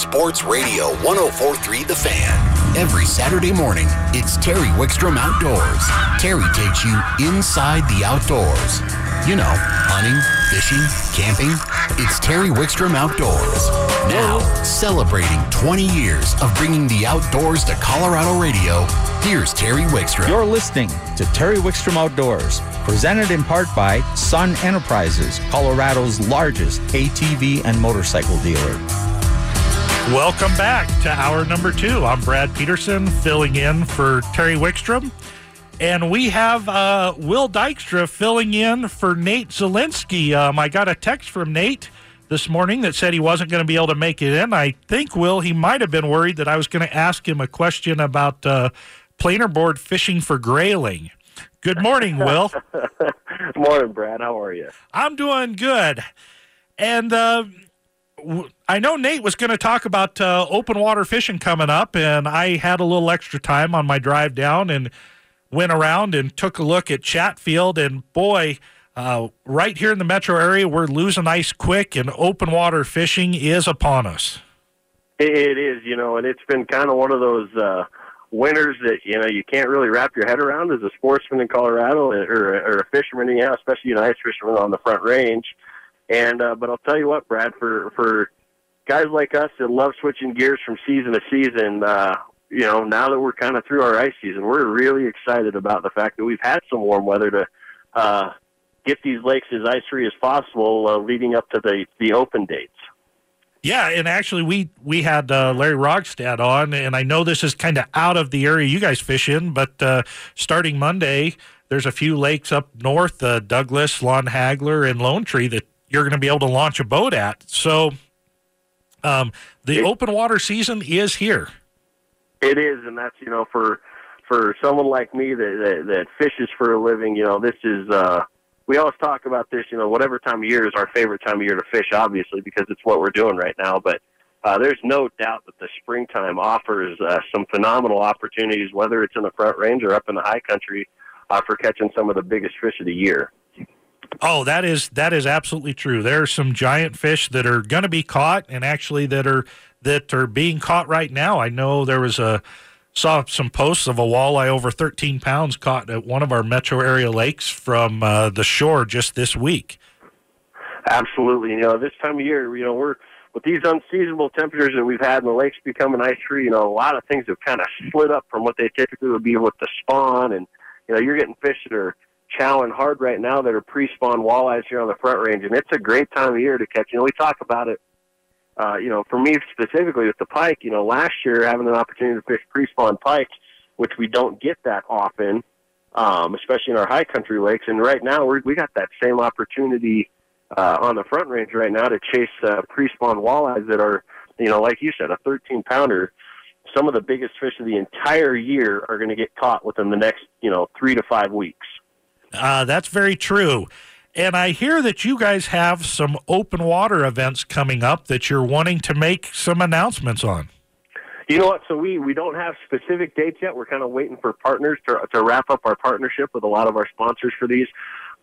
Sports Radio 1043 The Fan. Every Saturday morning, it's Terry Wickstrom Outdoors. Terry takes you inside the outdoors. You know, hunting, fishing, camping. It's Terry Wickstrom Outdoors. Now, celebrating 20 years of bringing the outdoors to Colorado radio, here's Terry Wickstrom. You're listening to Terry Wickstrom Outdoors, presented in part by Sun Enterprises, Colorado's largest ATV and motorcycle dealer. Welcome back to hour number two. I'm Brad Peterson, filling in for Terry Wickstrom. And we have uh, Will Dykstra filling in for Nate Zelinsky. Um, I got a text from Nate this morning that said he wasn't going to be able to make it in. I think, Will, he might have been worried that I was going to ask him a question about uh, planer board fishing for grayling. Good morning, Will. morning, Brad. How are you? I'm doing good. And uh, I know Nate was going to talk about uh, open water fishing coming up, and I had a little extra time on my drive down and went around and took a look at Chatfield, and boy, uh, right here in the metro area, we're losing ice quick, and open water fishing is upon us. It is, you know, and it's been kind of one of those uh, winters that you know you can't really wrap your head around as a sportsman in Colorado or, or a fisherman, yeah, especially an ice fisherman on the Front Range. And uh, but I'll tell you what, Brad, for for guys like us that love switching gears from season to season, uh, you know, now that we're kind of through our ice season, we're really excited about the fact that we've had some warm weather to uh, get these lakes as ice free as possible, uh, leading up to the the open dates. Yeah, and actually, we we had uh, Larry Rogstad on, and I know this is kind of out of the area you guys fish in, but uh, starting Monday, there's a few lakes up north, uh, Douglas, Lon Hagler, and Lone Tree that you're going to be able to launch a boat at. So, um, the it, open water season is here. It is, and that's you know for for someone like me that that, that fishes for a living, you know, this is. uh we always talk about this, you know, whatever time of year is our favorite time of year to fish, obviously, because it's what we're doing right now. But uh, there's no doubt that the springtime offers uh, some phenomenal opportunities, whether it's in the front range or up in the high country, uh, for catching some of the biggest fish of the year. Oh, that is that is absolutely true. There are some giant fish that are going to be caught, and actually that are that are being caught right now. I know there was a saw some posts of a walleye over 13 pounds caught at one of our metro area lakes from uh, the shore just this week. Absolutely. You know, this time of year, you know, we're with these unseasonable temperatures that we've had and the lakes becoming ice free, you know, a lot of things have kind of slid up from what they typically would be with the spawn. And, you know, you're getting fish that are chowing hard right now that are pre spawn walleyes here on the front range. And it's a great time of year to catch. You know, we talk about it uh, you know, for me specifically with the pike, you know, last year having an opportunity to fish pre-spawn pike, which we don't get that often, um, especially in our high country lakes. And right now we we got that same opportunity uh, on the front range right now to chase uh, pre-spawn walleyes that are, you know, like you said, a 13 pounder. Some of the biggest fish of the entire year are going to get caught within the next, you know, three to five weeks. Uh, that's very true. And I hear that you guys have some open water events coming up that you're wanting to make some announcements on. You know what? So we, we don't have specific dates yet. We're kind of waiting for partners to, to wrap up our partnership with a lot of our sponsors for these.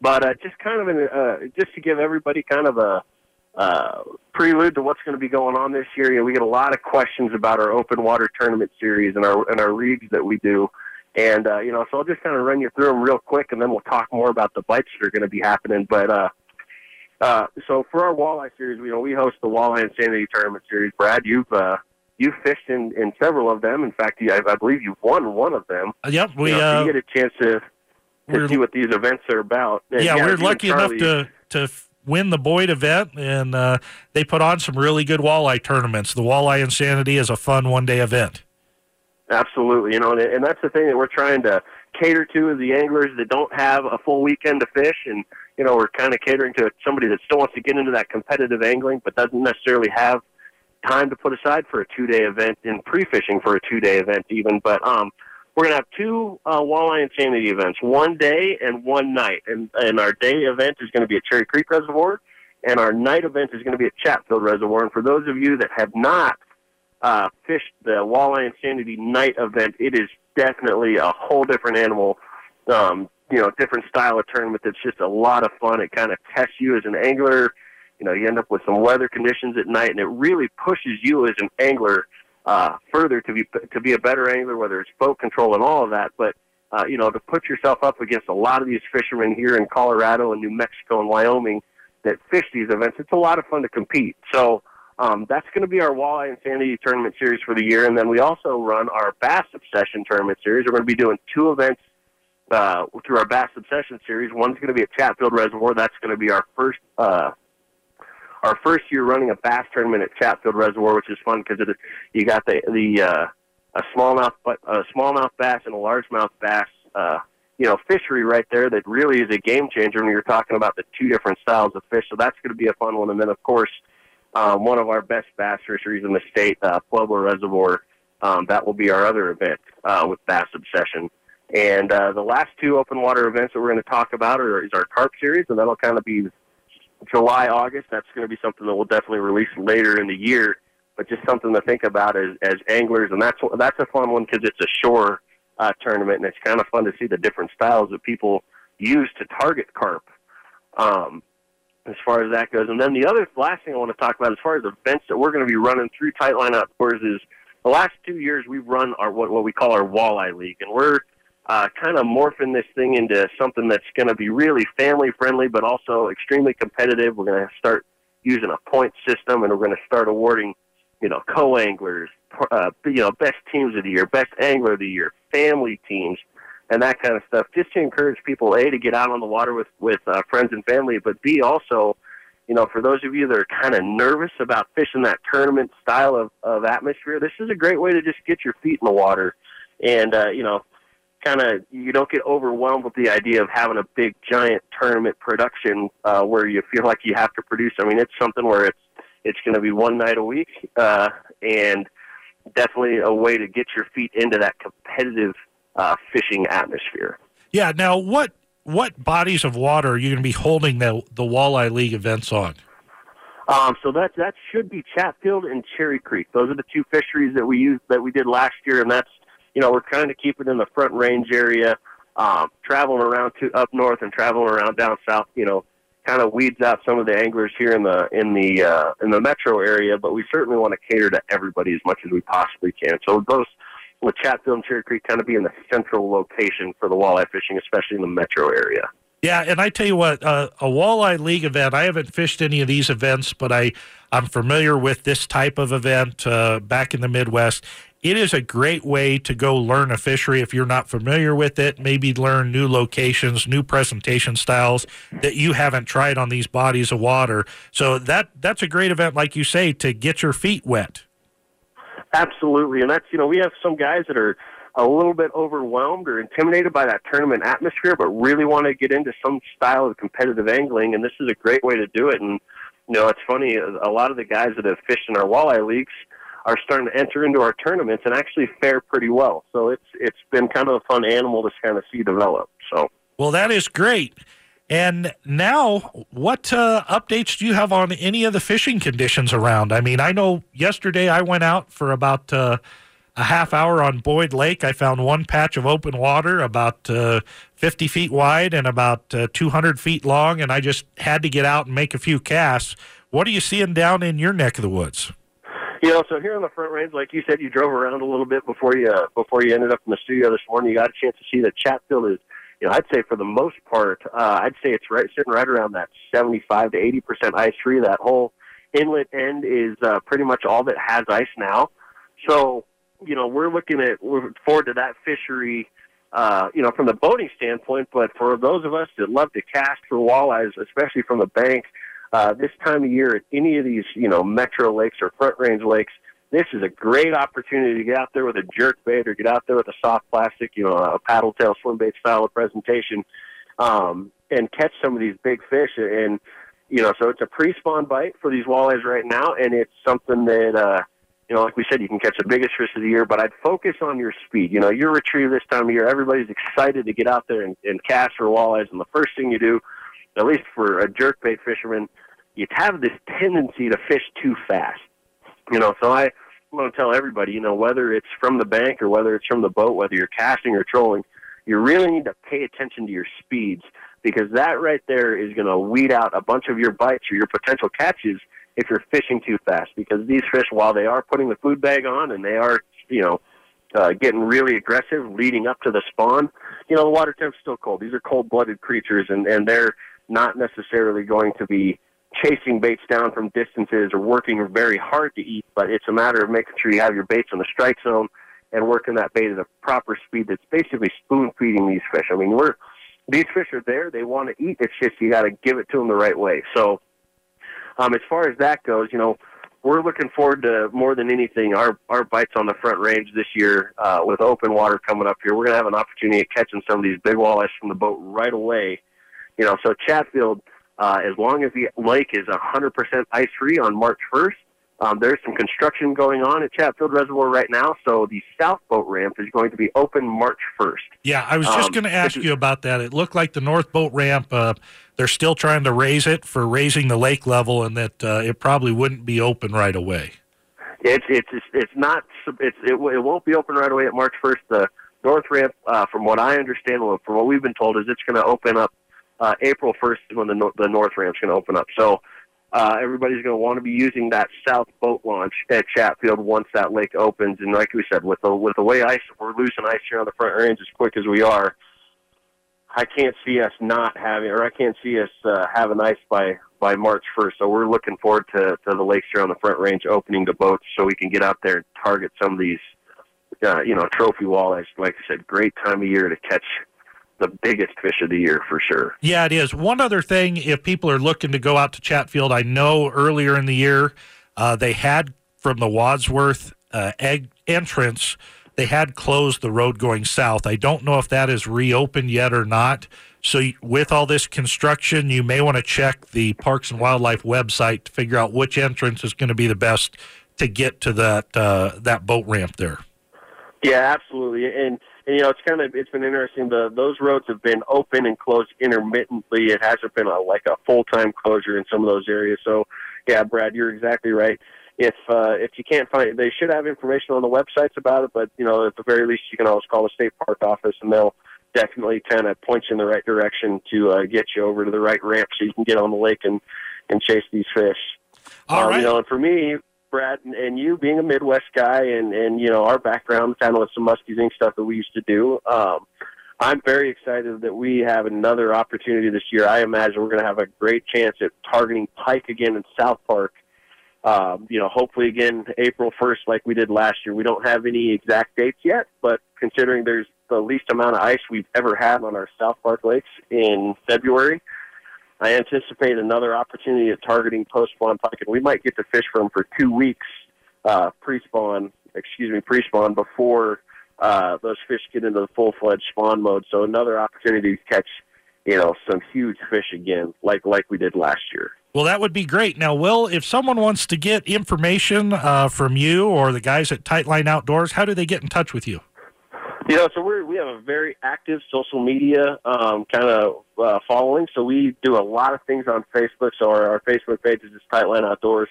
But uh, just kind of an, uh, just to give everybody kind of a uh, prelude to what's going to be going on this year. You know, we get a lot of questions about our open water tournament series and our and our leagues that we do. And, uh, you know, so I'll just kind of run you through them real quick and then we'll talk more about the bites that are going to be happening. But, uh, uh, so for our walleye series, you know, we host the Walleye Insanity Tournament series. Brad, you've, uh, you've fished in, in several of them. In fact, you, I, I believe you've won one of them. Uh, yep. We, you, know, uh, so you get a chance to, to see what these events are about. And, yeah, yeah, we're lucky enough to, to win the Boyd event, and uh, they put on some really good walleye tournaments. The Walleye Insanity is a fun one day event. Absolutely, you know, and, and that's the thing that we're trying to cater to is the anglers that don't have a full weekend to fish, and you know, we're kind of catering to somebody that still wants to get into that competitive angling, but doesn't necessarily have time to put aside for a two-day event and pre-fishing for a two-day event even. But um, we're gonna have two uh, walleye insanity events, one day and one night, and and our day event is going to be at Cherry Creek Reservoir, and our night event is going to be at Chatfield Reservoir. And for those of you that have not uh, fished the Walleye Insanity Night event, it is definitely a whole different animal. Um, you know, different style of tournament that's just a lot of fun. It kind of tests you as an angler. you know, you end up with some weather conditions at night, and it really pushes you as an angler uh, further to be to be a better angler, whether it's boat control and all of that. But uh, you know, to put yourself up against a lot of these fishermen here in Colorado and New Mexico and Wyoming that fish these events, it's a lot of fun to compete. So um, that's going to be our walleye insanity tournament series for the year, and then we also run our bass obsession tournament series. We're going to be doing two events uh, through our bass obsession series. One's going to be at Chatfield Reservoir. That's going to be our first uh, our first year running a bass tournament at Chatfield Reservoir, which is fun because you got the the uh, a smallmouth a smallmouth bass and a largemouth bass. Uh, you know, fishery right there that really is a game changer when you're talking about the two different styles of fish. So that's going to be a fun one. And then, of course, um, one of our best bass fisheries in the state, uh, Pueblo Reservoir. Um, that will be our other event uh, with Bass Obsession. And uh, the last two open water events that we're going to talk about are, is our carp series, and that'll kind of be July, August. That's going to be something that we'll definitely release later in the year, but just something to think about as, as anglers. And that's that's a fun one because it's a shore uh, tournament, and it's kind of fun to see the different styles that people use to target carp. Um, as far as that goes, and then the other last thing I want to talk about, as far as events that we're going to be running through Tightline Outdoors, is the last two years we've run our what what we call our Walleye League, and we're uh, kind of morphing this thing into something that's going to be really family friendly, but also extremely competitive. We're going to start using a point system, and we're going to start awarding, you know, co-anglers, uh, you know, best teams of the year, best angler of the year, family teams, and that kind of stuff, just to encourage people a to get out on the water with with uh, friends and family, but b also, you know, for those of you that are kind of nervous about fishing that tournament style of of atmosphere, this is a great way to just get your feet in the water, and uh, you know kind of you don't get overwhelmed with the idea of having a big giant tournament production uh, where you feel like you have to produce. I mean, it's something where it's it's going to be one night a week, uh, and definitely a way to get your feet into that competitive uh, fishing atmosphere. Yeah. Now, what what bodies of water are you going to be holding the the walleye league events on? Um, so that that should be Chatfield and Cherry Creek. Those are the two fisheries that we used that we did last year, and that's you know, we're trying to keep it in the front range area, um, traveling around to up north and traveling around down south, you know, kind of weeds out some of the anglers here in the in the uh, in the metro area, but we certainly want to cater to everybody as much as we possibly can. So those with Chatfield and Cherry Creek kind of be in the central location for the walleye fishing, especially in the metro area. Yeah, and I tell you what, uh, a walleye league event. I haven't fished any of these events, but I I'm familiar with this type of event uh, back in the Midwest, it is a great way to go learn a fishery if you're not familiar with it. Maybe learn new locations, new presentation styles that you haven't tried on these bodies of water. So that that's a great event, like you say, to get your feet wet. Absolutely, and that's you know we have some guys that are a little bit overwhelmed or intimidated by that tournament atmosphere, but really want to get into some style of competitive angling, and this is a great way to do it. And you know, it's funny, a lot of the guys that have fished in our walleye leagues are starting to enter into our tournaments and actually fare pretty well. So it's it's been kind of a fun animal to kind of see develop. So well, that is great. And now, what uh, updates do you have on any of the fishing conditions around? I mean, I know yesterday I went out for about uh, a half hour on Boyd Lake. I found one patch of open water about uh, 50 feet wide and about uh, 200 feet long, and I just had to get out and make a few casts. What are you seeing down in your neck of the woods? You know, so here on the front range, like you said, you drove around a little bit before you uh, before you ended up in the studio this morning. You got a chance to see that Chatfield is, you know, I'd say for the most part, uh, I'd say it's right sitting right around that seventy-five to eighty percent ice free. That whole inlet end is uh, pretty much all that has ice now. So, you know, we're looking at we're forward to that fishery. Uh, you know, from the boating standpoint, but for those of us that love to cast for walleyes, especially from the bank, uh, this time of year at any of these, you know, metro lakes or front range lakes, this is a great opportunity to get out there with a jerk bait or get out there with a soft plastic, you know, a paddle tail swim bait style of presentation, um, and catch some of these big fish. And, you know, so it's a pre-spawn bite for these walleyes right now, and it's something that, uh, you know, like we said, you can catch the biggest fish of the year, but I'd focus on your speed. You know, your retrieve this time of year, everybody's excited to get out there and, and cast for walleyes, and the first thing you do at least for a jerkbait fisherman, you have this tendency to fish too fast. You know, so I want to tell everybody, you know, whether it's from the bank or whether it's from the boat, whether you're casting or trolling, you really need to pay attention to your speeds because that right there is going to weed out a bunch of your bites or your potential catches if you're fishing too fast. Because these fish, while they are putting the food bag on and they are, you know, uh, getting really aggressive leading up to the spawn, you know, the water temp's still cold. These are cold-blooded creatures, and and they're not necessarily going to be chasing baits down from distances or working very hard to eat, but it's a matter of making sure you have your baits in the strike zone and working that bait at a proper speed that's basically spoon feeding these fish. I mean, we're these fish are there; they want to eat. It's just you got to give it to them the right way. So, um, as far as that goes, you know, we're looking forward to more than anything our our bites on the front range this year uh, with open water coming up here. We're gonna have an opportunity of catching some of these big walleyes from the boat right away. You know, so Chatfield, uh, as long as the lake is 100% ice free on March 1st, um, there's some construction going on at Chatfield Reservoir right now, so the south boat ramp is going to be open March 1st. Yeah, I was just Um, going to ask you about that. It looked like the north boat ramp, uh, they're still trying to raise it for raising the lake level, and that uh, it probably wouldn't be open right away. It's it's it's, not it's it, it won't be open right away at March 1st. The north ramp, uh, from what I understand, from what we've been told, is it's going to open up uh, April 1st is when the nor- the north ramp's going to open up. So uh, everybody's going to want to be using that south boat launch at Chatfield once that lake opens. And like we said, with the with the way ice we're losing ice here on the front range as quick as we are, I can't see us not having, or I can't see us uh, having ice by by March 1st. So we're looking forward to to the lakes here on the front range opening to boats, so we can get out there and target some of these, uh, you know, trophy walleyes. Like I said, great time of year to catch the biggest fish of the year for sure. Yeah, it is. One other thing, if people are looking to go out to Chatfield, I know earlier in the year uh, they had from the Wadsworth uh, egg entrance, they had closed the road going south. I don't know if that is reopened yet or not. So, with all this construction, you may want to check the Parks and Wildlife website to figure out which entrance is going to be the best to get to that uh, that boat ramp there. Yeah, absolutely. And, and you know, it's kind of it's been interesting. The those roads have been open and closed intermittently. It hasn't been a, like a full time closure in some of those areas. So, yeah, Brad, you're exactly right. If uh, if you can't find, they should have information on the websites about it. But you know, at the very least, you can always call the state park office, and they'll definitely kind of point you in the right direction to uh, get you over to the right ramp so you can get on the lake and and chase these fish. All Um, right. You know, and for me, Brad, and, and you being a Midwest guy, and and you know our background, kind of with some musky zing stuff that we used to do. Um, I'm very excited that we have another opportunity this year. I imagine we're going to have a great chance at targeting pike again in South Park. Um, you know, hopefully again April 1st, like we did last year. We don't have any exact dates yet, but considering there's the least amount of ice we've ever had on our South Park lakes in February, I anticipate another opportunity at targeting post-spawn pike, and we might get to fish for them for two weeks uh, pre-spawn, excuse me, pre-spawn before uh, those fish get into the full-fledged spawn mode. So another opportunity to catch, you know, some huge fish again, like like we did last year. Well, that would be great. Now, Will, if someone wants to get information uh, from you or the guys at Tightline Outdoors, how do they get in touch with you? You know, so we we have a very active social media um, kind of uh, following. So we do a lot of things on Facebook. So our, our Facebook page is just Tightline Outdoors,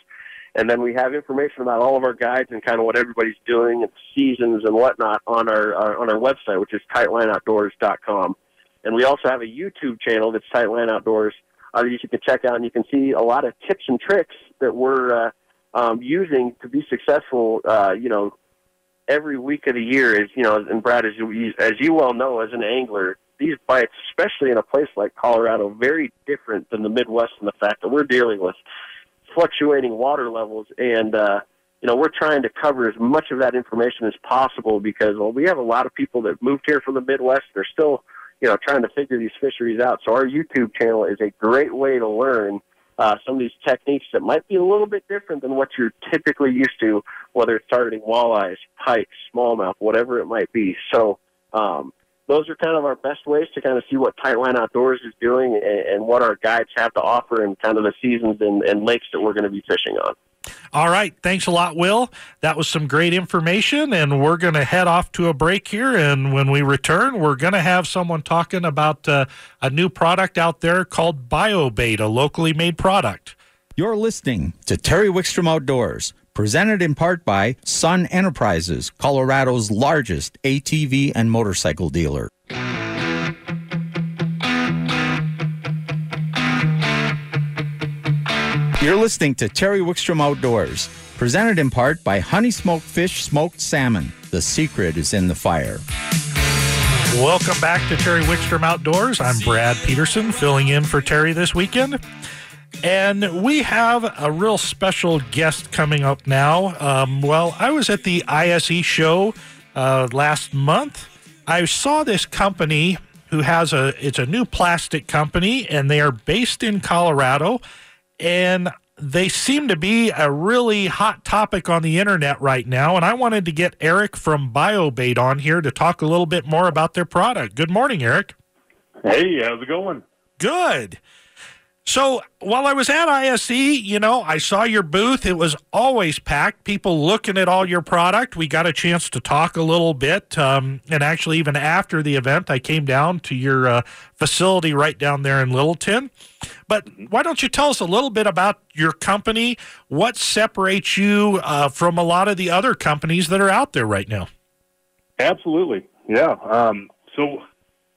and then we have information about all of our guides and kind of what everybody's doing and seasons and whatnot on our, our on our website, which is tightlineoutdoors.com. And we also have a YouTube channel that's Tightline Outdoors uh, that you can check out, and you can see a lot of tips and tricks that we're uh, um, using to be successful. Uh, you know, every week of the year is, you know, and Brad, as you, as you well know, as an angler, these bites, especially in a place like Colorado, very different than the Midwest in the fact that we're dealing with fluctuating water levels and, uh, you know, we're trying to cover as much of that information as possible because, well, we have a lot of people that moved here from the Midwest. They're still, you know, trying to figure these fisheries out. So our YouTube channel is a great way to learn uh, some of these techniques that might be a little bit different than what you're typically used to, whether it's targeting walleyes, pike, smallmouth, whatever it might be. So um, those are kind of our best ways to kind of see what Tightline Outdoors is doing and, and what our guides have to offer and kind of the seasons and, and lakes that we're going to be fishing on. All right. Thanks a lot, Will. That was some great information, and we're going to head off to a break here. And when we return, we're going to have someone talking about uh, a new product out there called BioBait, a locally made product. You're listening to Terry Wickstrom Outdoors, presented in part by Sun Enterprises, Colorado's largest ATV and motorcycle dealer. You're listening to Terry Wickstrom Outdoors, presented in part by Honey Smoked Fish Smoked Salmon. The secret is in the fire. Welcome back to Terry Wickstrom Outdoors. I'm Brad Peterson, filling in for Terry this weekend. And we have a real special guest coming up now. Um, well, I was at the ISE show uh, last month. I saw this company who has a it's a new plastic company, and they are based in Colorado, and they seem to be a really hot topic on the internet right now. And I wanted to get Eric from BioBait on here to talk a little bit more about their product. Good morning, Eric. Hey, how's it going? Good. So while I was at ISE, you know, I saw your booth. It was always packed. People looking at all your product. We got a chance to talk a little bit, um, and actually, even after the event, I came down to your uh, facility right down there in Littleton. But why don't you tell us a little bit about your company? What separates you uh, from a lot of the other companies that are out there right now? Absolutely, yeah. Um, so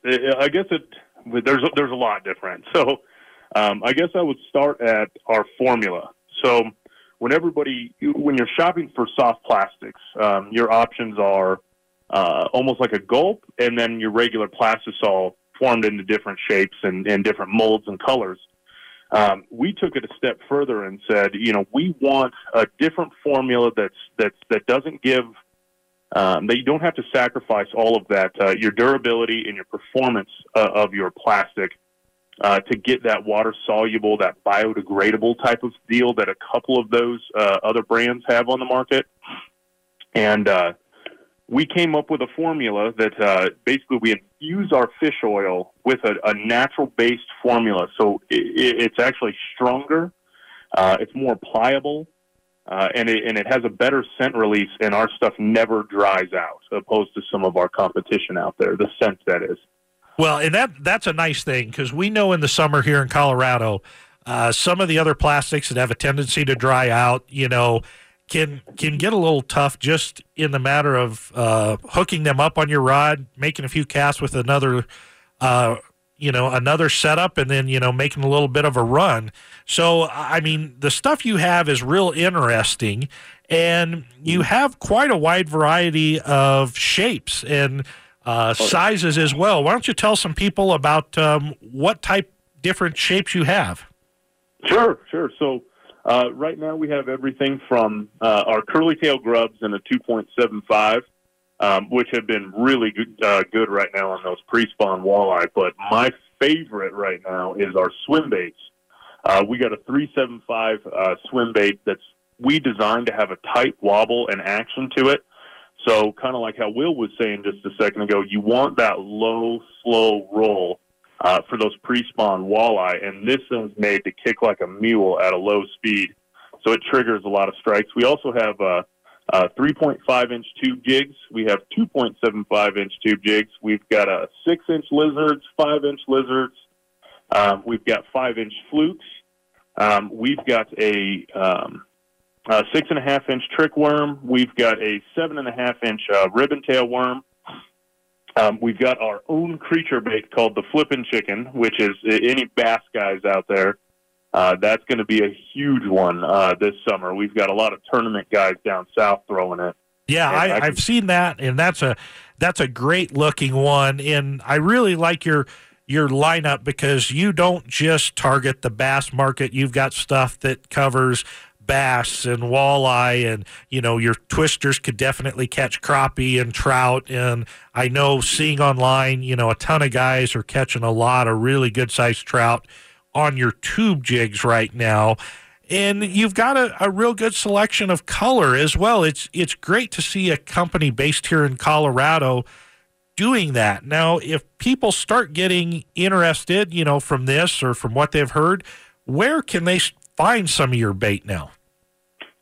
I guess it there's there's a lot different. So um, I guess I would start at our formula. So when everybody, when you're shopping for soft plastics, um, your options are uh, almost like a gulp, and then your regular plastisol formed into different shapes and, and different molds and colors. Um, we took it a step further and said, you know, we want a different formula that's that's that doesn't give um, that you don't have to sacrifice all of that uh, your durability and your performance uh, of your plastic uh, to get that water soluble, that biodegradable type of deal that a couple of those uh, other brands have on the market. And uh, we came up with a formula that uh, basically we infuse our fish oil with a, a natural based formula. So it, it's actually stronger, uh, it's more pliable. Uh, and it and it has a better scent release, and our stuff never dries out, opposed to some of our competition out there. The scent that is. Well, and that that's a nice thing because we know in the summer here in Colorado, uh, some of the other plastics that have a tendency to dry out, you know, can can get a little tough just in the matter of uh, hooking them up on your rod, making a few casts with another, uh, you know, another setup, and then you know making a little bit of a run. So I mean, the stuff you have is real interesting, and you have quite a wide variety of shapes and uh, sizes as well. Why don't you tell some people about um, what type different shapes you have? Sure, sure. So uh, right now we have everything from uh, our curly tail grubs in a 2.75, um, which have been really good, uh, good right now on those pre-spawn walleye. But my favorite right now is our swim baits. Uh, we got a 375 uh, swim bait that's we designed to have a tight wobble and action to it. So kind of like how Will was saying just a second ago, you want that low, slow roll uh, for those pre-spawn walleye, and this is made to kick like a mule at a low speed, so it triggers a lot of strikes. We also have uh, uh, 3.5 inch tube jigs. We have 2.75 inch tube jigs. We've got a uh, six inch lizards, five inch lizards. Um, we've got five inch flukes. Um, we've got a um, uh, six and a half inch trick worm. We've got a seven and a half inch uh, ribbon tail worm. Um, we've got our own creature bait called the flippin' chicken, which is any bass guys out there. Uh, that's going to be a huge one uh, this summer. We've got a lot of tournament guys down south throwing it. Yeah, I, I have seen that, and that's a that's a great looking one. And I really like your your lineup because you don't just target the bass market. You've got stuff that covers bass and walleye and you know your twisters could definitely catch crappie and trout. And i know seeing online you know a ton of guys are catching a lot of really good sized trout on your tube jigs right now. And you've got a, a real good selection of color as well. It's it's great to see a company based here in colorado doing that. Now if people start getting interested you know from this or from what they've heard where can they find some of your bait now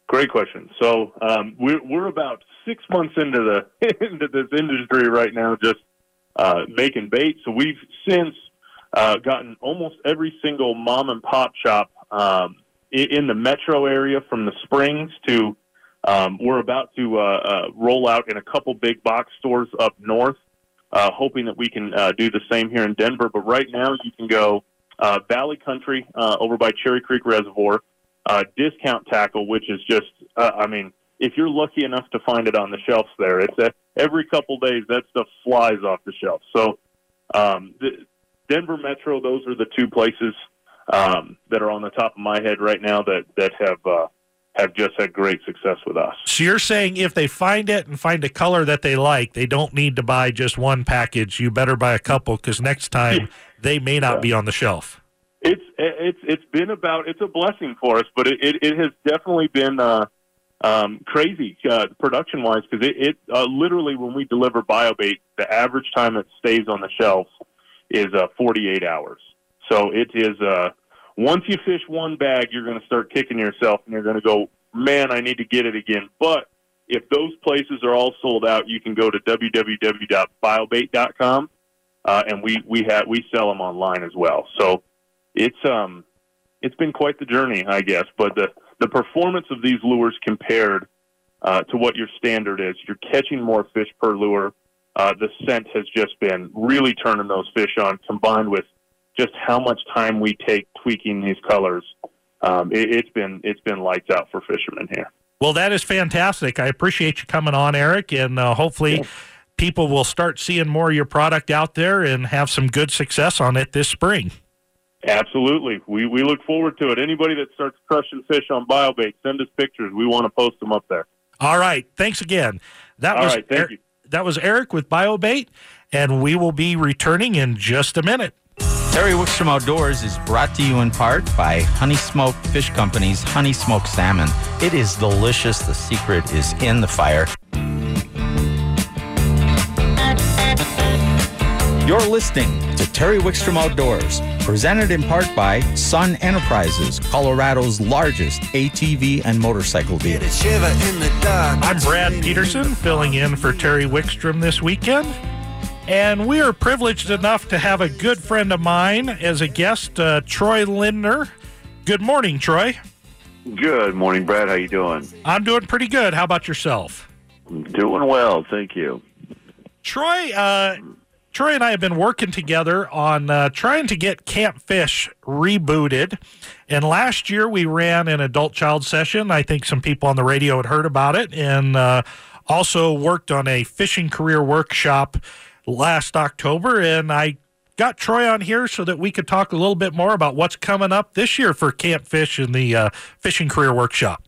Great question. So um, we're we're about six months into the into this industry right now, just uh, making bait. So we've since uh, gotten almost every single mom and pop shop um, in the metro area, from the Springs to um, we're about to uh, uh, roll out in a couple big box stores up north, uh, hoping that we can uh, do the same here in Denver. But right now, you can go Valley Country over by Cherry Creek Reservoir uh, discount tackle, which is just, uh, I mean, if you're lucky enough to find it on the shelves there, it's a, every couple days that stuff flies off the shelf. So, um, the, Denver Metro, those are the two places um, that are on the top of my head right now that that have uh, have just had great success with us. So you're saying if they find it and find a color that they like, they don't need to buy just one package. You better buy a couple because next time they may not yeah. be on the shelf. It's it's it's been about it's a blessing for us, but it it, it has definitely been. Uh, um, crazy uh, production wise because it, it uh, literally when we deliver biobait, the average time it stays on the shelf is uh, 48 hours. So it is uh, once you fish one bag, you're going to start kicking yourself, and you're going to go, man, I need to get it again. But if those places are all sold out, you can go to www.biobait.com, uh, and we we have we sell them online as well. So it's um it's been quite the journey, I guess. But the the performance of these lures compared uh, to what your standard is, you're catching more fish per lure. Uh, the scent has just been really turning those fish on, combined with just how much time we take tweaking these colors. Um, it, it's been it's been lights out for fishermen here. Well, that is fantastic. I appreciate you coming on, Eric, and uh, hopefully. Yeah. People will start seeing more of your product out there and have some good success on it this spring. Absolutely. We, we look forward to it. Anybody that starts crushing fish on BioBait, send us pictures. We want to post them up there. All right. Thanks again. That All was right, thank er- you. That was Eric with BioBait, and we will be returning in just a minute. Terry Wickstrom Outdoors is brought to you in part by Honey Smoke Fish Company's Honey Smoked Salmon. It is delicious. The secret is in the fire. You're listening to Terry Wickstrom Outdoors, presented in part by Sun Enterprises, Colorado's largest ATV and motorcycle dealer. I'm Brad Peterson, filling in for Terry Wickstrom this weekend. And we are privileged enough to have a good friend of mine as a guest, uh, Troy Lindner. Good morning, Troy. Good morning, Brad. How you doing? I'm doing pretty good. How about yourself? Doing well, thank you. Troy, uh, Troy and I have been working together on uh, trying to get Camp Fish rebooted. And last year we ran an adult child session. I think some people on the radio had heard about it, and uh, also worked on a fishing career workshop last October, and I got Troy on here so that we could talk a little bit more about what's coming up this year for Camp Fish and the uh, Fishing Career Workshop.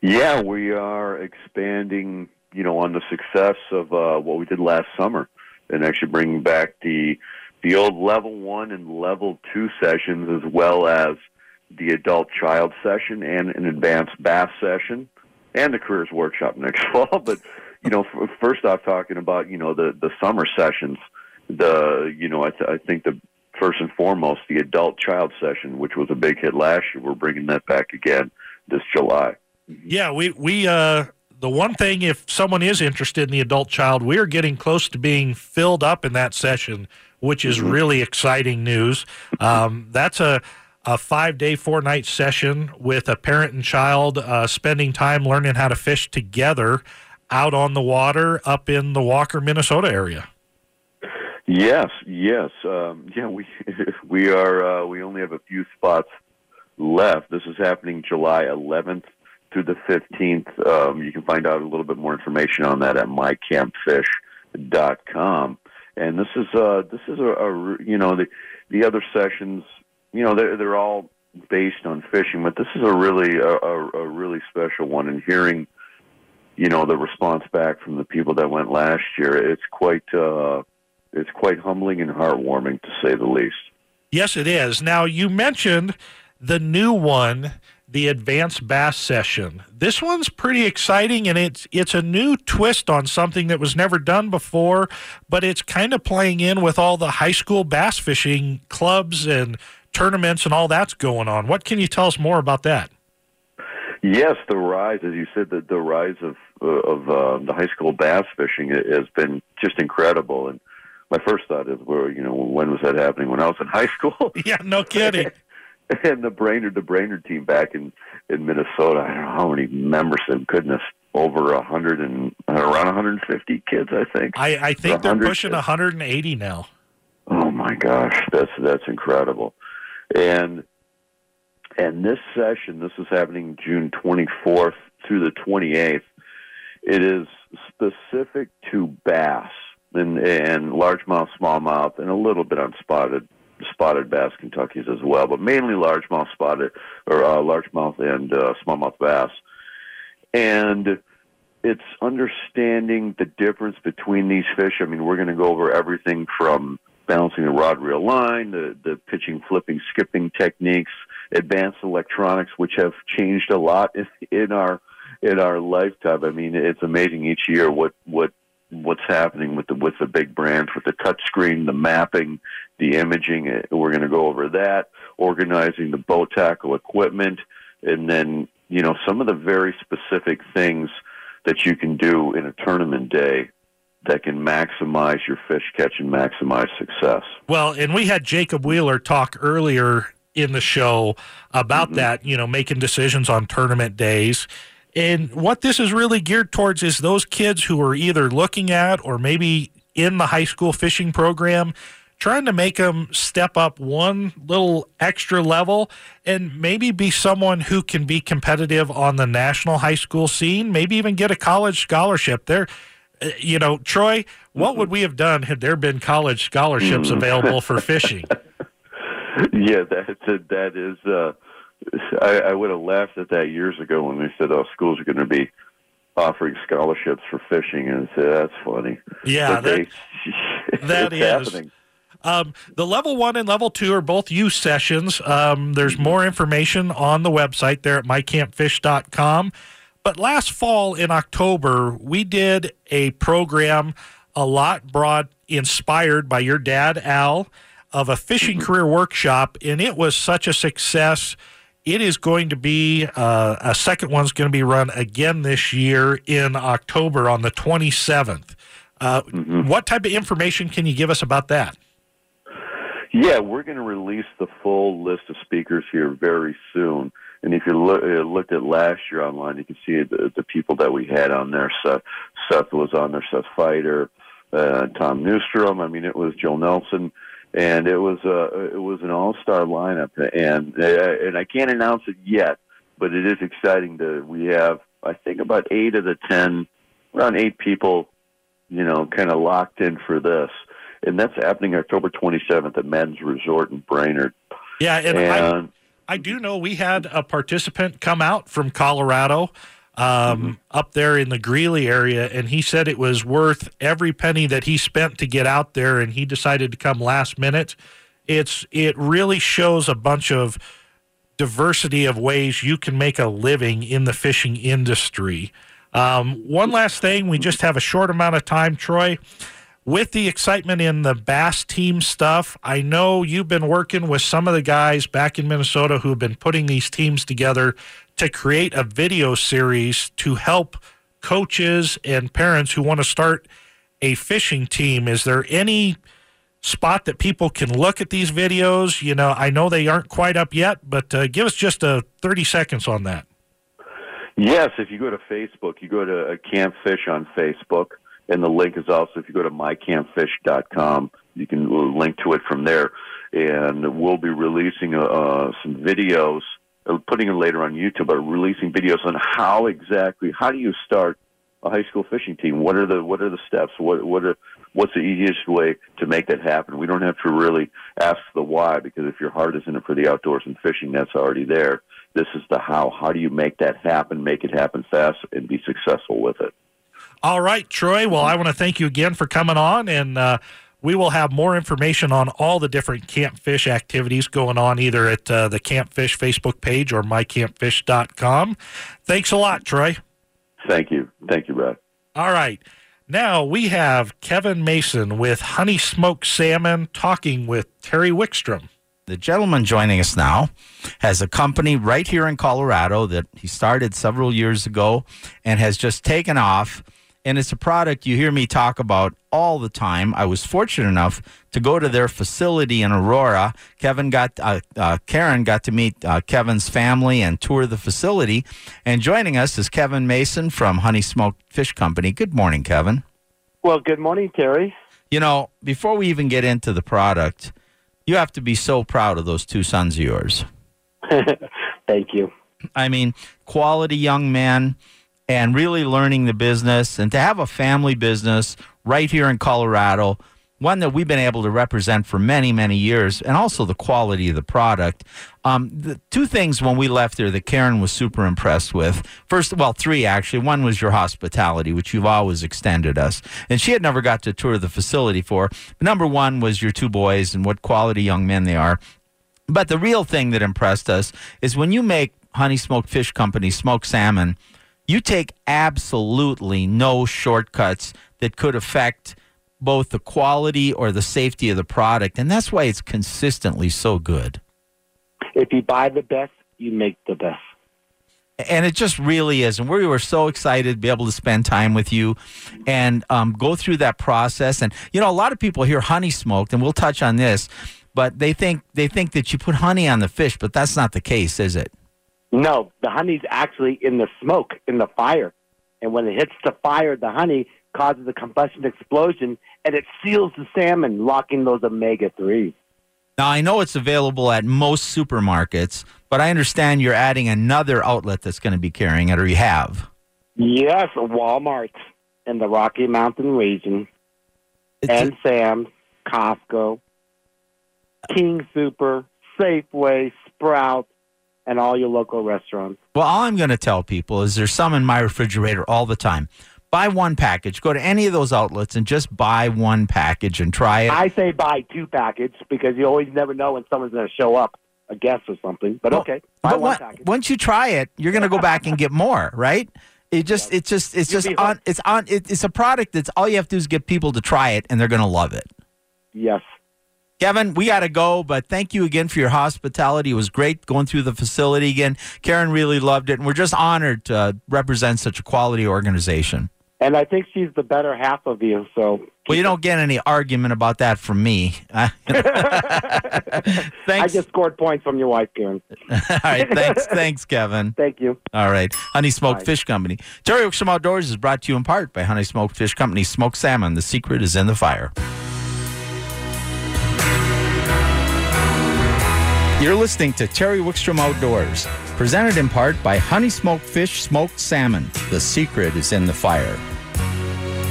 Yeah, we are expanding, you know, on the success of uh, what we did last summer, and actually bringing back the the old level one and level two sessions, as well as the adult child session and an advanced bass session, and the careers workshop next fall. But you know, first off, talking about you know the the summer sessions, the you know I, th- I think the first and foremost the adult child session, which was a big hit last year, we're bringing that back again this July. Yeah, we we uh the one thing if someone is interested in the adult child, we are getting close to being filled up in that session, which is mm-hmm. really exciting news. Um, that's a a five day, four night session with a parent and child uh, spending time learning how to fish together out on the water up in the Walker, Minnesota area. Yes, yes, um, yeah. We we are uh, we only have a few spots left. This is happening July 11th through the 15th. Um, you can find out a little bit more information on that at mycampfish.com. And this is uh, this is a, a you know the the other sessions you know they're they're all based on fishing, but this is a really a, a, really special one. And hearing you know the response back from the people that went last year it's quite uh it's quite humbling and heartwarming to say the least yes it is now you mentioned the new one the advanced bass session this one's pretty exciting and it's it's a new twist on something that was never done before but it's kind of playing in with all the high school bass fishing clubs and tournaments and all that's going on what can you tell us more about that Yes, the rise, as you said, the, the rise of uh, of uh, the high school bass fishing has been just incredible. And my first thought is, where you know, when was that happening? When I was in high school? Yeah, no kidding. and the Brainerd, the Brainerd team back in in Minnesota. I don't know how many members. Thank goodness, over a hundred and around 150 kids. I think. I, I think they're pushing 180 now. Oh my gosh, that's that's incredible. And And this session, this is happening June 24th through the 28th. It is specific to bass and, and largemouth, smallmouth, and a little bit on spotted bass Kentuckies as well, but mainly largemouth spotted or uh, largemouth and uh, smallmouth bass. And it's understanding the difference between these fish. I mean, we're going to go over everything from balancing the rod reel line, the, the pitching, flipping, skipping techniques, advanced electronics, which have changed a lot in, in our in our lifetime. I mean, it's amazing each year what what what's happening with the with the big brands, with the touch screen, the mapping, the imaging. We're going to go over that, organizing the boat tackle equipment, and then you know some of the very specific things that you can do in a tournament day that can maximize your fish catch and maximize success. Well, and we had Jacob Wheeler talk earlier in the show about mm-hmm. that, you know, making decisions on tournament days. And what this is really geared towards is those kids who are either looking at or maybe in the high school fishing program trying to make them step up one little extra level and maybe be someone who can be competitive on the national high school scene, maybe even get a college scholarship. There, uh, you know, Troy, what would we have done had there been college scholarships mm. available for fishing? yeah, that's a, that is. Uh, I, I would have laughed at that years ago when they said, "Oh, schools are going to be." offering scholarships for fishing and say that's funny. Yeah, that, they, that is. Happening. Um, the level one and level two are both youth sessions. Um, there's mm-hmm. more information on the website there at mycampfish.com. But last fall in October, we did a program a lot brought inspired by your dad, Al, of a fishing mm-hmm. career workshop, and it was such a success. It is going to be uh, a second one's going to be run again this year in October on the 27th. Uh, mm-hmm. What type of information can you give us about that? Yeah, we're going to release the full list of speakers here very soon. And if you look, uh, looked at last year online, you can see the, the people that we had on there. Seth, Seth was on there, Seth Feider, uh, Tom Neustrom. I mean, it was Joe Nelson, and it was uh, it was an all star lineup. And uh, and I can't announce it yet, but it is exciting. To we have I think about eight of the ten, around eight people, you know, kind of locked in for this and that's happening October 27th at Madden's Resort in Brainerd. Yeah, and, and I, I, do know we had a participant come out from Colorado. Um, mm-hmm. Up there in the Greeley area, and he said it was worth every penny that he spent to get out there, and he decided to come last minute. It's it really shows a bunch of diversity of ways you can make a living in the fishing industry. Um, one last thing, we just have a short amount of time, Troy with the excitement in the bass team stuff, I know you've been working with some of the guys back in Minnesota who have been putting these teams together to create a video series to help coaches and parents who want to start a fishing team. Is there any spot that people can look at these videos? You know, I know they aren't quite up yet, but uh, give us just a 30 seconds on that. Yes, if you go to Facebook, you go to Camp Fish on Facebook and the link is also if you go to mycampfish.com, you can link to it from there. And we'll be releasing uh, uh, some videos, uh, putting it later on YouTube, but releasing videos on how exactly how do you start a high school fishing team? What are the what are the steps? What what are what's the easiest way to make that happen? We don't have to really ask the why because if your heart is in it for the outdoors and fishing, that's already there. This is the how. How do you make that happen? Make it happen fast and be successful with it. All right, Troy. Well, I want to thank you again for coming on, and uh, we will have more information on all the different Camp Fish activities going on either at uh, the Campfish Facebook page or mycampfish.com. Thanks a lot, Troy. Thank you. Thank you, Brad. All right. Now we have Kevin Mason with Honey Smoked Salmon talking with Terry Wickstrom. The gentleman joining us now has a company right here in Colorado that he started several years ago and has just taken off and it's a product you hear me talk about all the time. I was fortunate enough to go to their facility in Aurora. Kevin got, uh, uh, Karen got to meet uh, Kevin's family and tour the facility. And joining us is Kevin Mason from Honey Smoked Fish Company. Good morning, Kevin. Well, good morning, Terry. You know, before we even get into the product, you have to be so proud of those two sons of yours. Thank you. I mean, quality young man and really learning the business and to have a family business right here in Colorado, one that we've been able to represent for many, many years, and also the quality of the product. Um, the two things when we left there that Karen was super impressed with. First, well, three actually. One was your hospitality, which you've always extended us, and she had never got to tour the facility for. Number one was your two boys and what quality young men they are. But the real thing that impressed us is when you make Honey Smoked Fish Company smoked salmon, you take absolutely no shortcuts that could affect both the quality or the safety of the product. And that's why it's consistently so good. If you buy the best, you make the best. And it just really is. And we were so excited to be able to spend time with you and um, go through that process. And, you know, a lot of people hear honey smoked, and we'll touch on this, but they think they think that you put honey on the fish, but that's not the case, is it? No, the honey's actually in the smoke, in the fire. And when it hits the fire, the honey causes a combustion explosion and it seals the salmon, locking those omega 3s. Now, I know it's available at most supermarkets, but I understand you're adding another outlet that's going to be carrying it, or you have. Yes, Walmart in the Rocky Mountain region, It's and Sam's, Costco, King Soopers, Safeway, Sprouts, and all your local restaurants. Well, all I'm going to tell people is there's some in my refrigerator all the time. Buy one package. Go to any of those outlets and just buy one package and try it. I say buy two package because you always never know when someone's going to show up, a guest or something. But Well, okay, buy but one on- package. once you try it, you're going to go back and get more, right? It just, it's just, it's You'll just on. It's on. It, it's a product that's all you have to do is get people to try it, and they're going to love it. Yes. Kevin, we got to go, but thank you again for your hospitality. It was great going through the facility again. Karen really loved it, and we're just honored to represent such a quality organization. And I think she's the better half of you. So Well, you don't get any argument about that from me. thanks. I just scored points from your wife, Karen. All right, thanks, thanks, Kevin. Thank you. All right, Honey Smoked Bye. Fish Company. Terry Wickstrom Outdoors is brought to you in part by Honey Smoked Fish Company. Smoked salmon. The secret is in the fire. You're listening to Terry Wickstrom Outdoors, presented in part by Honey Smoked Fish Smoked Salmon. The secret is in the fire.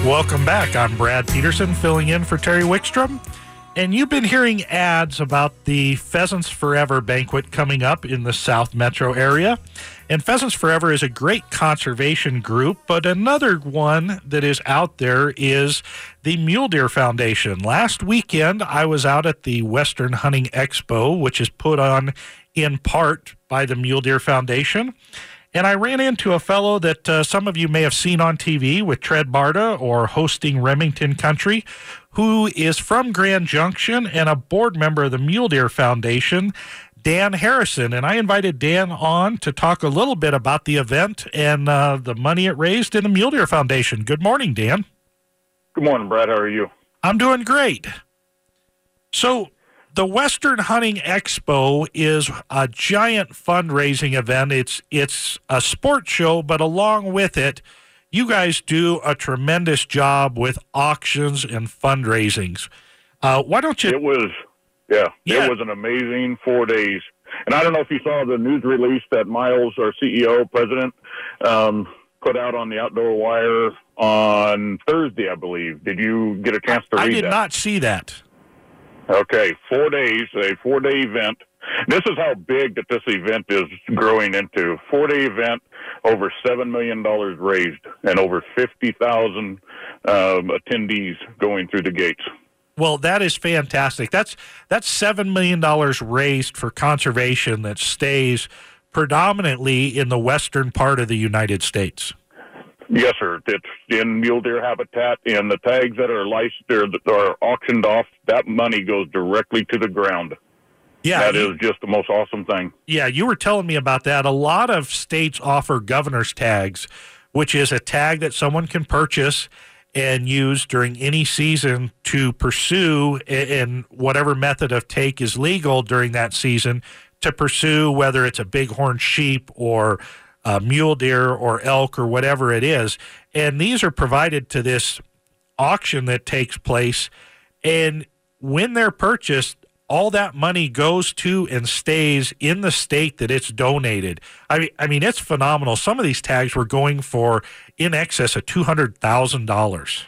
Welcome back. I'm Brad Peterson filling in for Terry Wickstrom. And you've been hearing ads about the Pheasants Forever banquet coming up in the South Metro area. And Pheasants Forever is a great conservation group, but another one that is out there is the Mule Deer Foundation. Last weekend, I was out at the Western Hunting Expo, which is put on in part by the Mule Deer Foundation. And I ran into a fellow that uh, some of you may have seen on TV with Tred Barta or hosting Remington Country, who is from Grand Junction and a board member of the Mule Deer Foundation, Dan Harrison. And I invited Dan on to talk a little bit about the event and uh, the money it raised in the Mule Deer Foundation. Good morning, Dan. Good morning, Brad. How are you? I'm doing great. So, the Western Hunting Expo is a giant fundraising event. It's it's a sports show, but along with it, you guys do a tremendous job with auctions and fundraisings. Uh, why don't you? It was, yeah, Yeah. it was an amazing four days. And I don't know if you saw the news release that Miles, our CEO, president, um, put out on the Outdoor Wire on Thursday, I believe. Did you get a chance to read I did that? not see that. Okay, four days, a four day event. This is how big that this event is growing into. Four day event, over $7 million raised, and over 50,000 um, attendees going through the gates. Well, that is fantastic. That's that's seven million dollars raised for conservation that stays predominantly in the western part of the United States. Yes, sir. It's in mule deer habitat, and the tags that are licensed or that are auctioned off, that money goes directly to the ground. Yeah, That you- is just the most awesome thing. Yeah, you were telling me about that. A lot of states offer governor's tags, which is a tag that someone can purchase and use during any season to pursue in whatever method of take is legal during that season to pursue whether it's a bighorn sheep or a mule deer or elk or whatever it is. And these are provided to this auction that takes place. And when they're purchased, all that money goes to and stays in the state that it's donated. I mean, I mean, it's phenomenal. Some of these tags were going for in excess of two hundred thousand dollars.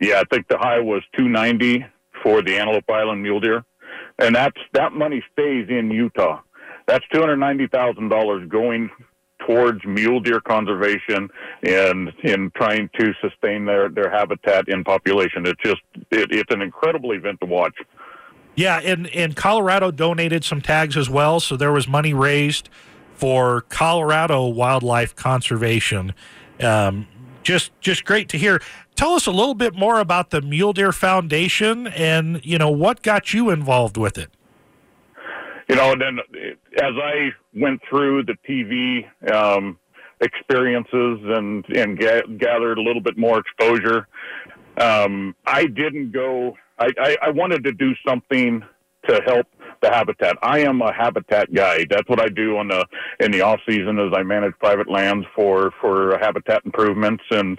Yeah, I think the high was 290 for the Antelope Island mule deer, and that's that money stays in Utah. That's two hundred ninety thousand dollars going towards mule deer conservation and in trying to sustain their their habitat in population. It's just it, it's an incredible event to watch. Yeah, and and Colorado donated some tags as well, so there was money raised for Colorado wildlife conservation. Um, just just great to hear. Tell us a little bit more about the Mule Deer Foundation and you know what got you involved with it. You know, then as I went through the TV um, experiences and and ga- gathered a little bit more exposure, um, I didn't go. I, I, I wanted to do something to help the habitat. I am a habitat guy. That's what I do on the in the off season. Is I manage private lands for for habitat improvements and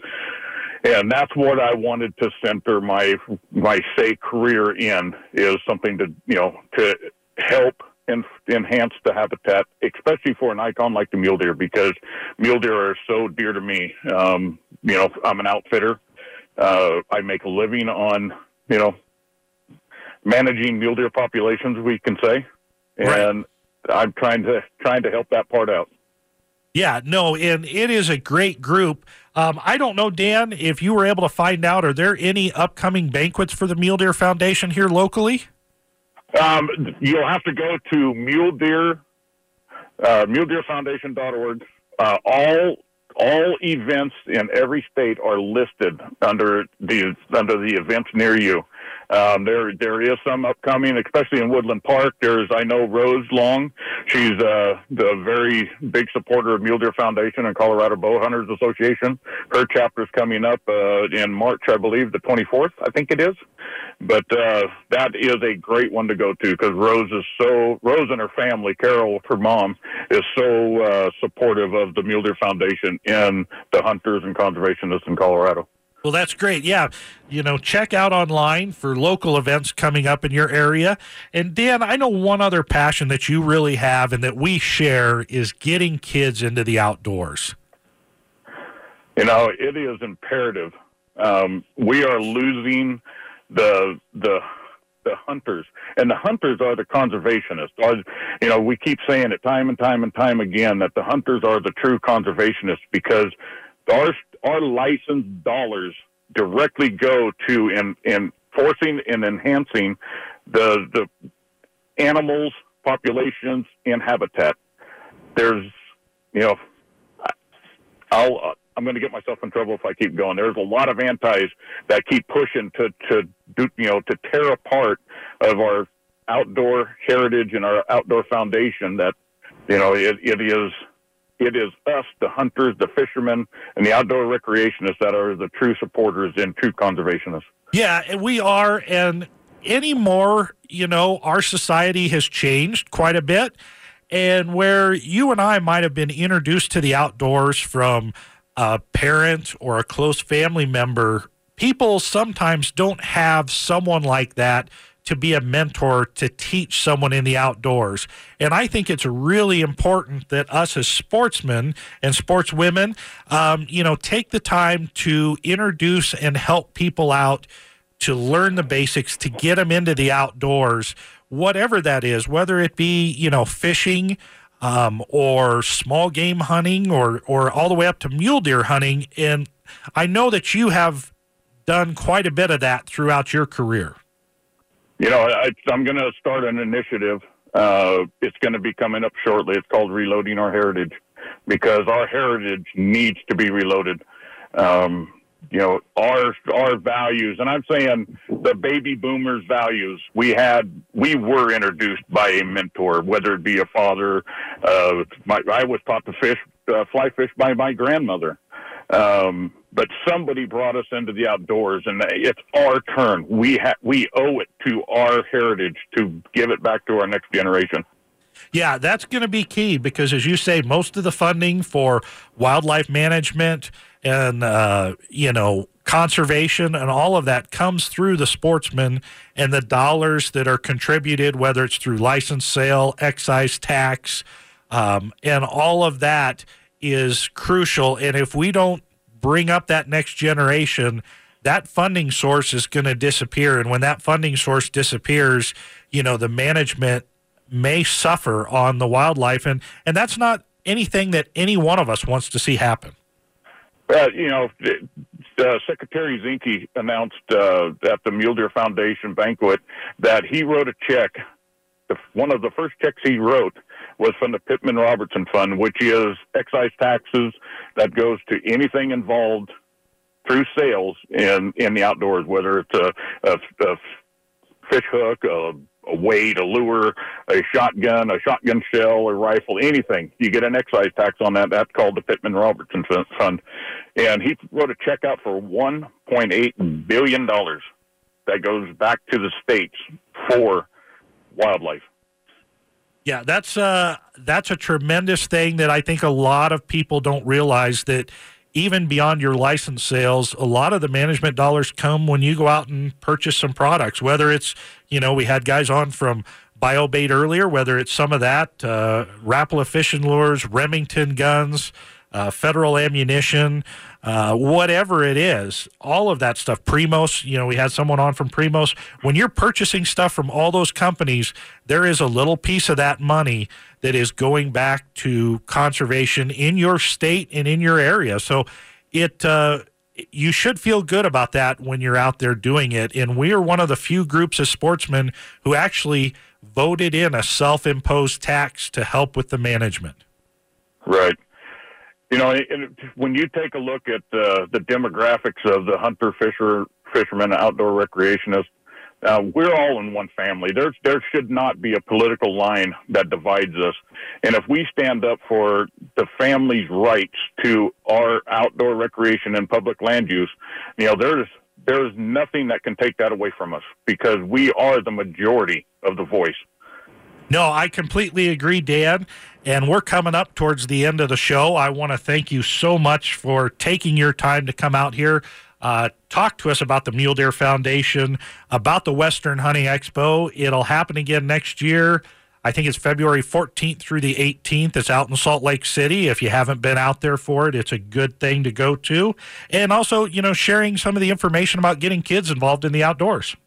and that's what I wanted to center my my say career in is something to you know to help and enhance the habitat, especially for an icon like the mule deer, because mule deer are so dear to me. Um, you know, I'm an outfitter. Uh, I make a living on you know managing mule deer populations, we can say, and right. I'm trying to trying to help that part out. Yeah, no, and it is a great group. Um, I don't know, Dan, if you were able to find out, are there any upcoming banquets for the Mule Deer Foundation here locally? Um, you'll have to go to Mule Deer, uh, MuleDeerFoundation.org. Uh, all all events in every state are listed under the under the events near you. Um, there, there is some upcoming, especially in Woodland Park. There's, I know, Rose Long. She's uh, the very big supporter of Mule Deer Foundation and Colorado Bow Hunters Association. Her chapter's coming up uh, in March, I believe, the 24th, I think it is. But uh, that is a great one to go to because Rose is so Rose and her family, Carol, her mom, is so uh, supportive of the Mule Deer Foundation and the hunters and conservationists in Colorado. Well, that's great. Yeah. You know, check out online for local events coming up in your area. And Dan, I know one other passion that you really have and that we share is getting kids into the outdoors. You know, it is imperative. Um, we are losing the the the hunters, and the hunters are the conservationists. Are, you know, we keep saying it time and time and time again that the hunters are the true conservationists because our our licensed dollars directly go to in, enforcing and enhancing the the animals populations and habitat. There's, you know, I'll uh, I'm going to get myself in trouble if I keep going. There's a lot of antis that keep pushing to to do you know to tear apart of our outdoor heritage and our outdoor foundation. That you know it, it is it is us, the hunters, the fishermen, and the outdoor recreationists that are the true supporters and true conservationists. Yeah, we are. And anymore, you know, our society has changed quite a bit. And where you and I might have been introduced to the outdoors from a parent or a close family member, people sometimes don't have someone like that to be a mentor to teach someone in the outdoors. And I think it's really important that us as sportsmen and sportswomen, um, you know, take the time to introduce and help people out to learn the basics, to get them into the outdoors, whatever that is, whether it be, you know, fishing. Um, or small game hunting, or or all the way up to mule deer hunting, and I know that you have done quite a bit of that throughout your career. You know, I, I'm going to start an initiative. Uh, it's going to be coming up shortly. It's called Reloading Our Heritage because our heritage needs to be reloaded. Um, you know, our our values, and I'm saying the baby boomers' values. We had, we were introduced by a mentor, whether it be a father. Uh, my, I was taught to fish, uh, fly fish by my grandmother. Um, but somebody brought us into the outdoors, and it's our turn. We ha- we owe it to our heritage to give it back to our next generation. Yeah, that's going to be key because, as you say, most of the funding for wildlife management and uh, you know conservation and all of that comes through the sportsmen and the dollars that are contributed, whether it's through license sale, excise tax, um, and all of that is crucial. And if we don't bring up that next generation, that funding source is going to disappear. And when that funding source disappears, you know, the management may suffer on the wildlife. And, and that's not anything that any one of us wants to see happen. Uh, you know, uh, Secretary Zinke announced uh, at the Mule Deer Foundation banquet that he wrote a check. One of the first checks he wrote was from the Pittman Robertson Fund, which is excise taxes that goes to anything involved through sales in in the outdoors, whether it's a, a, a fish hook, a a weight, a lure, a shotgun, a shotgun shell, a rifle, anything. You get an excise tax on that. That's called the Pittman Robertson Fund. And he wrote a check out for $1.8 billion that goes back to the states for wildlife. Yeah, that's uh that's a tremendous thing that I think a lot of people don't realize that even beyond your license sales, a lot of the management dollars come when you go out and purchase some products, whether it's, you know, we had guys on from BioBait earlier, whether it's some of that, uh, Rapala fishing lures, Remington guns, uh, federal ammunition, uh, whatever it is, all of that stuff. Primos, you know, we had someone on from Primos. When you're purchasing stuff from all those companies, there is a little piece of that money that is going back to conservation in your state and in your area. So it, uh, you should feel good about that when you're out there doing it. And we are one of the few groups of sportsmen who actually voted in a self imposed tax to help with the management. Right. You know, when you take a look at the demographics of the hunter, fisher, fishermen, outdoor recreationists, uh, we're all in one family. There, there should not be a political line that divides us. And if we stand up for the family's rights to our outdoor recreation and public land use, you know, there's there's nothing that can take that away from us because we are the majority of the voice. No, I completely agree, Dan. And we're coming up towards the end of the show. I want to thank you so much for taking your time to come out here, uh, talk to us about the Mule Deer Foundation, about the Western Hunting Expo. It'll happen again next year. I think it's February 14th through the 18th. It's out in Salt Lake City. If you haven't been out there for it, it's a good thing to go to. And also, you know, sharing some of the information about getting kids involved in the outdoors.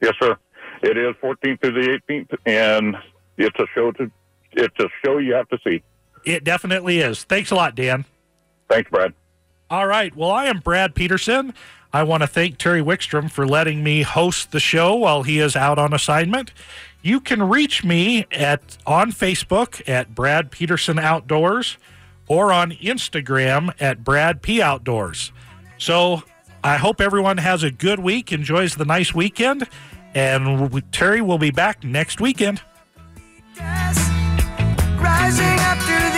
Yes, sir. It is 14th through the 18th, and it's a show to it's a show you have to see. It definitely is. Thanks a lot, Dan. Thanks, Brad. All right. Well, I am Brad Peterson. I want to thank Terry Wickstrom for letting me host the show while he is out on assignment. You can reach me at on Facebook at Brad Peterson Outdoors or on Instagram at Brad P Outdoors. So I hope everyone has a good week, enjoys the nice weekend, and Terry will be back next weekend rising up to